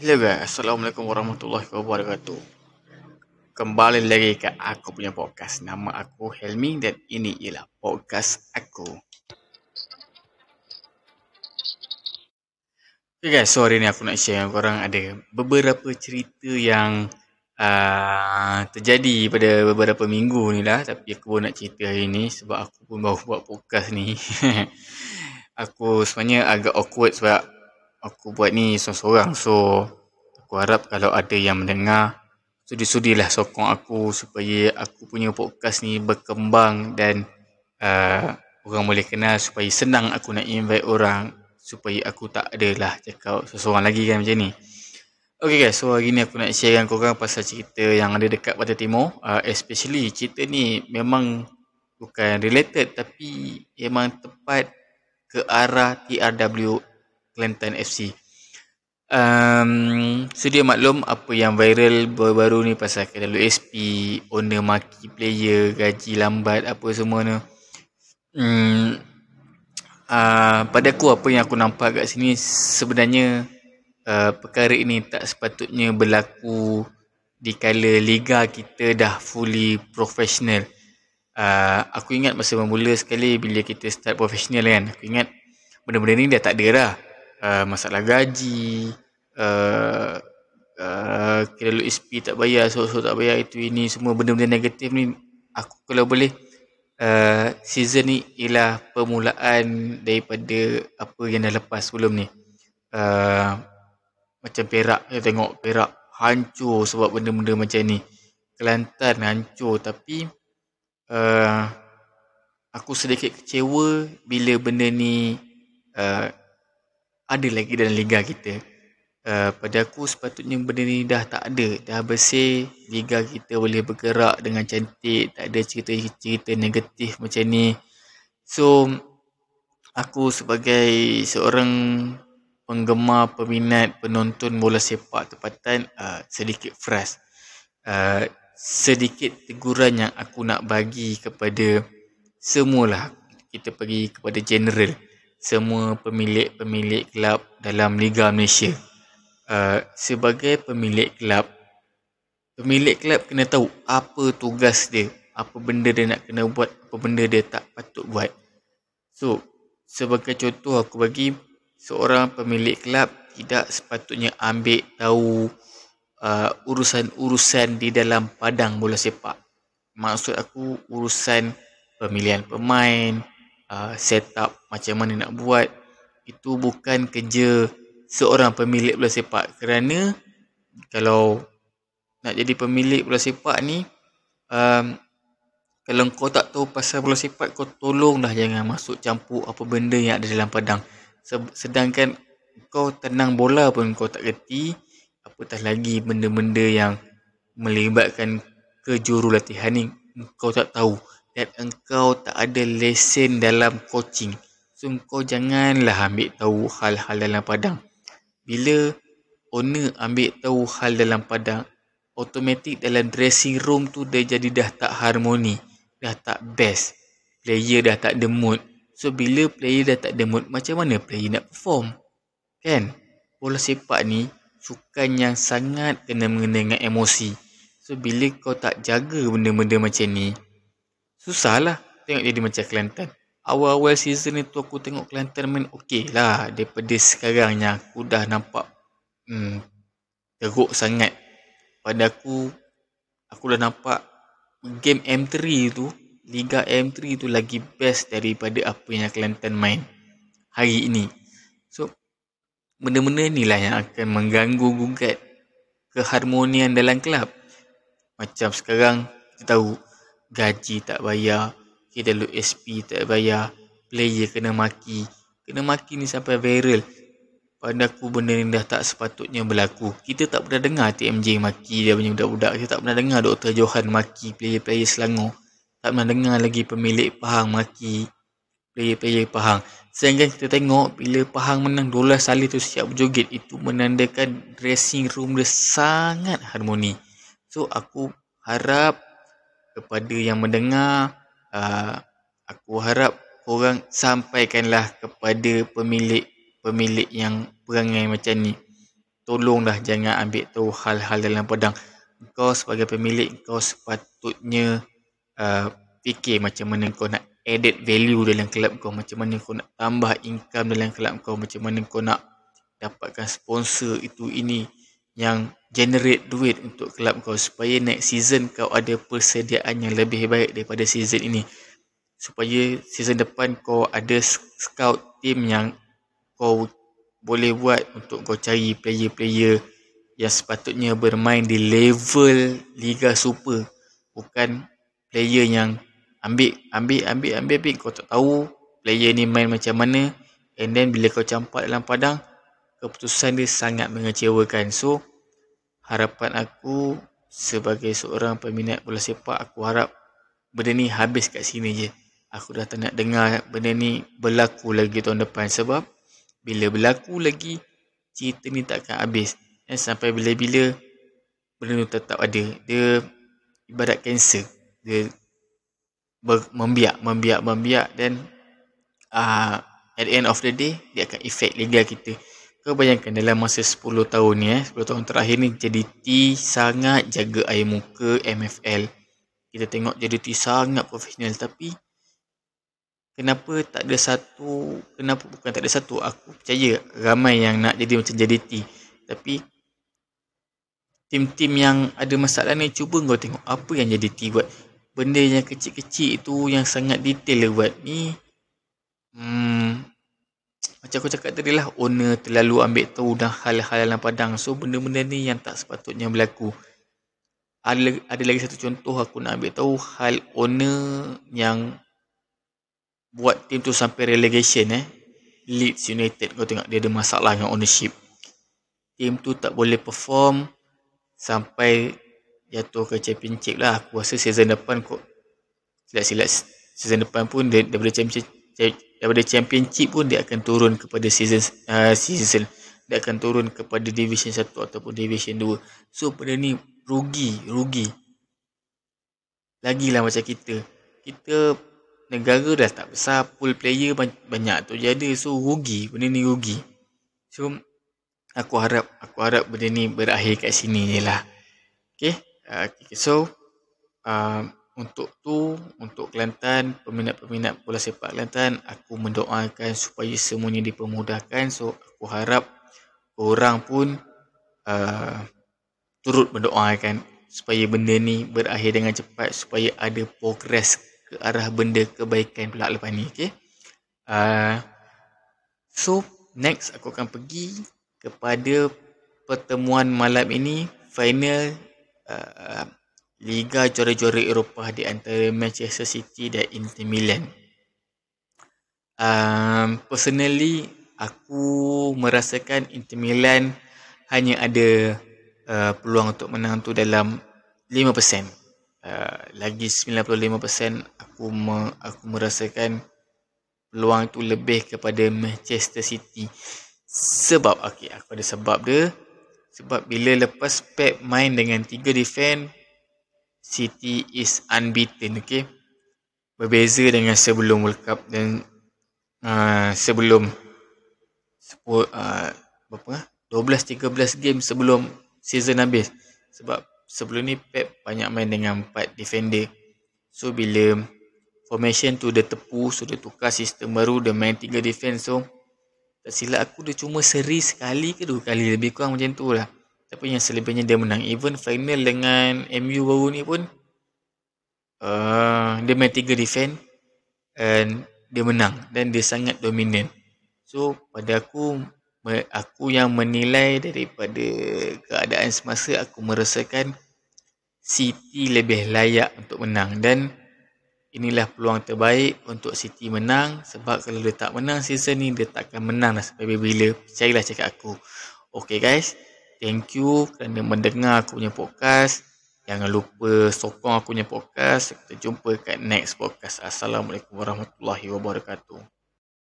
Hello guys, Assalamualaikum warahmatullahi wabarakatuh. Kembali lagi ke aku punya podcast. Nama aku Helmi dan ini ialah podcast aku. Okay guys, so hari ni aku nak share dengan korang ada beberapa cerita yang uh, terjadi pada beberapa minggu ni lah. Tapi aku pun nak cerita hari ni sebab aku pun baru buat podcast ni. aku sebenarnya agak awkward sebab aku buat ni seorang-seorang. So, aku harap kalau ada yang mendengar, sudi-sudilah sokong aku supaya aku punya podcast ni berkembang dan uh, orang boleh kenal supaya senang aku nak invite orang supaya aku tak adalah cakap seseorang lagi kan macam ni. Okay guys, so hari ni aku nak share dengan korang pasal cerita yang ada dekat Pantai Timur. Uh, especially cerita ni memang bukan related tapi memang tepat ke arah TRW Kelantan FC. Um, sedia maklum apa yang viral baru-baru ni pasal KWSP, owner maki player, gaji lambat apa semua ni. Hmm, uh, pada aku apa yang aku nampak kat sini sebenarnya uh, perkara ini tak sepatutnya berlaku di kala liga kita dah fully professional. Uh, aku ingat masa bermula sekali bila kita start professional kan, aku ingat benda-benda ni dah tak ada dah uh, masalah gaji, uh, uh, kira SP tak bayar, so-so tak bayar itu ini semua benda-benda negatif ni aku kalau boleh uh, season ni ialah permulaan daripada apa yang dah lepas sebelum ni. Uh, macam Perak, kita tengok Perak hancur sebab benda-benda macam ni. Kelantan hancur tapi uh, aku sedikit kecewa bila benda ni uh, ada lagi dalam liga kita. Uh, pada aku sepatutnya benda ni dah tak ada. Dah bersih, liga kita boleh bergerak dengan cantik. Tak ada cerita-cerita negatif macam ni. So, aku sebagai seorang penggemar, peminat, penonton bola sepak tempatan uh, sedikit frust. Uh, sedikit teguran yang aku nak bagi kepada semualah. Kita pergi kepada general semua pemilik-pemilik kelab dalam Liga Malaysia. Uh, sebagai pemilik kelab, pemilik kelab kena tahu apa tugas dia, apa benda dia nak kena buat, apa benda dia tak patut buat. So, sebagai contoh aku bagi seorang pemilik kelab tidak sepatutnya ambil tahu uh, urusan-urusan di dalam padang bola sepak. Maksud aku urusan pemilihan pemain, uh, set up macam mana nak buat itu bukan kerja seorang pemilik bola sepak. Kerana kalau nak jadi pemilik bola sepak ni um, kalau kau tak tahu pasal bola sepak kau tolonglah jangan masuk campur apa benda yang ada dalam padang. Sedangkan kau tenang bola pun kau tak kerti apatah lagi benda-benda yang melibatkan kejurulatihan ni kau tak tahu dan engkau tak ada lesen dalam coaching. So kau janganlah ambil tahu hal-hal dalam padang. Bila owner ambil tahu hal dalam padang, automatik dalam dressing room tu dia jadi dah tak harmoni, dah tak best. Player dah tak ada mood. So bila player dah tak ada mood, macam mana player nak perform? Kan? Bola sepak ni sukan yang sangat kena mengenai dengan emosi. So bila kau tak jaga benda-benda macam ni, Susahlah tengok jadi macam Kelantan. Awal-awal season ni tu aku tengok Kelantan main okey lah. Daripada sekarang yang aku dah nampak hmm, teruk sangat. Pada aku, aku dah nampak game M3 tu, Liga M3 tu lagi best daripada apa yang Kelantan main hari ini. So, benda-benda ni lah yang akan mengganggu gugat keharmonian dalam kelab. Macam sekarang, kita tahu gaji tak bayar, KWSP tak bayar, player kena maki. Kena maki ni sampai viral. Pada aku benda ni dah tak sepatutnya berlaku. Kita tak pernah dengar TMJ maki dia punya budak-budak. Kita tak pernah dengar Dr. Johan maki player-player Selangor. Tak pernah dengar lagi pemilik Pahang maki player-player Pahang. Sehingga kita tengok bila Pahang menang dolar salih tu siap berjoget. Itu menandakan dressing room dia sangat harmoni. So aku harap kepada yang mendengar uh, aku harap korang sampaikanlah kepada pemilik pemilik yang perangai macam ni tolonglah jangan ambil tahu hal-hal dalam padang. Kau sebagai pemilik kau sepatutnya uh, fikir macam mana kau nak added value dalam kelab kau, macam mana kau nak tambah income dalam kelab kau, macam mana kau nak dapatkan sponsor itu ini yang generate duit untuk kelab kau supaya next season kau ada persediaan yang lebih baik daripada season ini. Supaya season depan kau ada scout team yang kau boleh buat untuk kau cari player-player yang sepatutnya bermain di level Liga Super. Bukan player yang ambil ambil ambil ambil ambil. Kau tak tahu player ni main macam mana. And then bila kau campak dalam padang keputusan dia sangat mengecewakan. So harapan aku sebagai seorang peminat bola sepak aku harap benda ni habis kat sini je. Aku dah tak nak dengar benda ni berlaku lagi tahun depan sebab bila berlaku lagi cerita ni takkan habis. Dan sampai bila-bila benda tu tetap ada. Dia ibarat kanser dia ber, membiak membiak membiak dan uh, at the end of the day dia akan efek liga kita kau bayangkan dalam masa 10 tahun ni eh 10 tahun terakhir ni JDT sangat jaga air muka MFL kita tengok JDT sangat profesional. Tapi kenapa tak ada satu kenapa bukan tak ada satu aku percaya ramai yang nak jadi macam JDT tapi tim-tim yang ada masalah ni cuba kau tengok apa yang JDT buat. Benda yang kecil-kecil itu yang sangat detail dia buat ni hmm, macam aku cakap tadi lah owner terlalu ambil tahu dah hal-hal dalam padang. So benda-benda ni yang tak sepatutnya berlaku. Ada, ada lagi satu contoh aku nak ambil tahu hal owner yang buat tim tu sampai relegation eh. Leeds United kau tengok dia ada masalah dengan ownership. Tim tu tak boleh perform sampai jatuh ke championship lah. Aku rasa season depan kok silap-silap season depan pun dia, daripada championship daripada championship pun dia akan turun kepada season uh, season. Dia akan turun kepada division 1 ataupun division 2 so pada ni rugi rugi. Lagilah macam kita. Kita negara dah tak besar pool player banyak tu jadi so rugi. Benda ni rugi. So aku harap aku harap benda ni berakhir kat sini je lah. Okay, uh, okay so uh, untuk tu untuk Kelantan peminat-peminat bola sepak Kelantan aku mendoakan supaya semuanya dipermudahkan so aku harap orang pun uh, turut mendoakan supaya benda ni berakhir dengan cepat supaya ada progres ke arah benda kebaikan pula lepas ni okay? uh, so next aku akan pergi kepada pertemuan malam ini final uh, Liga Juara-Juara Eropah di antara Manchester City dan Inter Milan. Um, personally aku merasakan Inter Milan hanya ada uh, peluang untuk menang tu dalam 5% Uh, lagi 95% aku me, aku merasakan peluang itu lebih kepada Manchester City. Sebab okey aku ada sebab dia. Sebab bila lepas Pep main dengan tiga defend City is unbeaten okey berbeza dengan sebelum World Cup dan uh, sebelum uh, berapa 12 13 game sebelum season habis sebab sebelum ni Pep banyak main dengan empat defender. So bila formation tu dia tepu, so dia tukar sistem baru, dia main tiga defense so tak silap aku dia cuma seri sekali ke dua kali lebih kurang macam tu lah. Tapi yang selebihnya dia menang. Even final dengan MU baru ni pun uh, dia main tiga defense and dia menang. Dan dia sangat dominan. So pada aku aku yang menilai daripada keadaan semasa aku merasakan City lebih layak untuk menang. Dan inilah peluang terbaik untuk City menang. Sebab kalau dia tak menang season ni dia takkan menang lah. Sampai bila percayalah cakap aku. Okay guys thank you kerana mendengar aku punya podcast. Jangan lupa sokong aku punya podcast. Kita jumpa kat next podcast. Assalamualaikum warahmatullahi wabarakatuh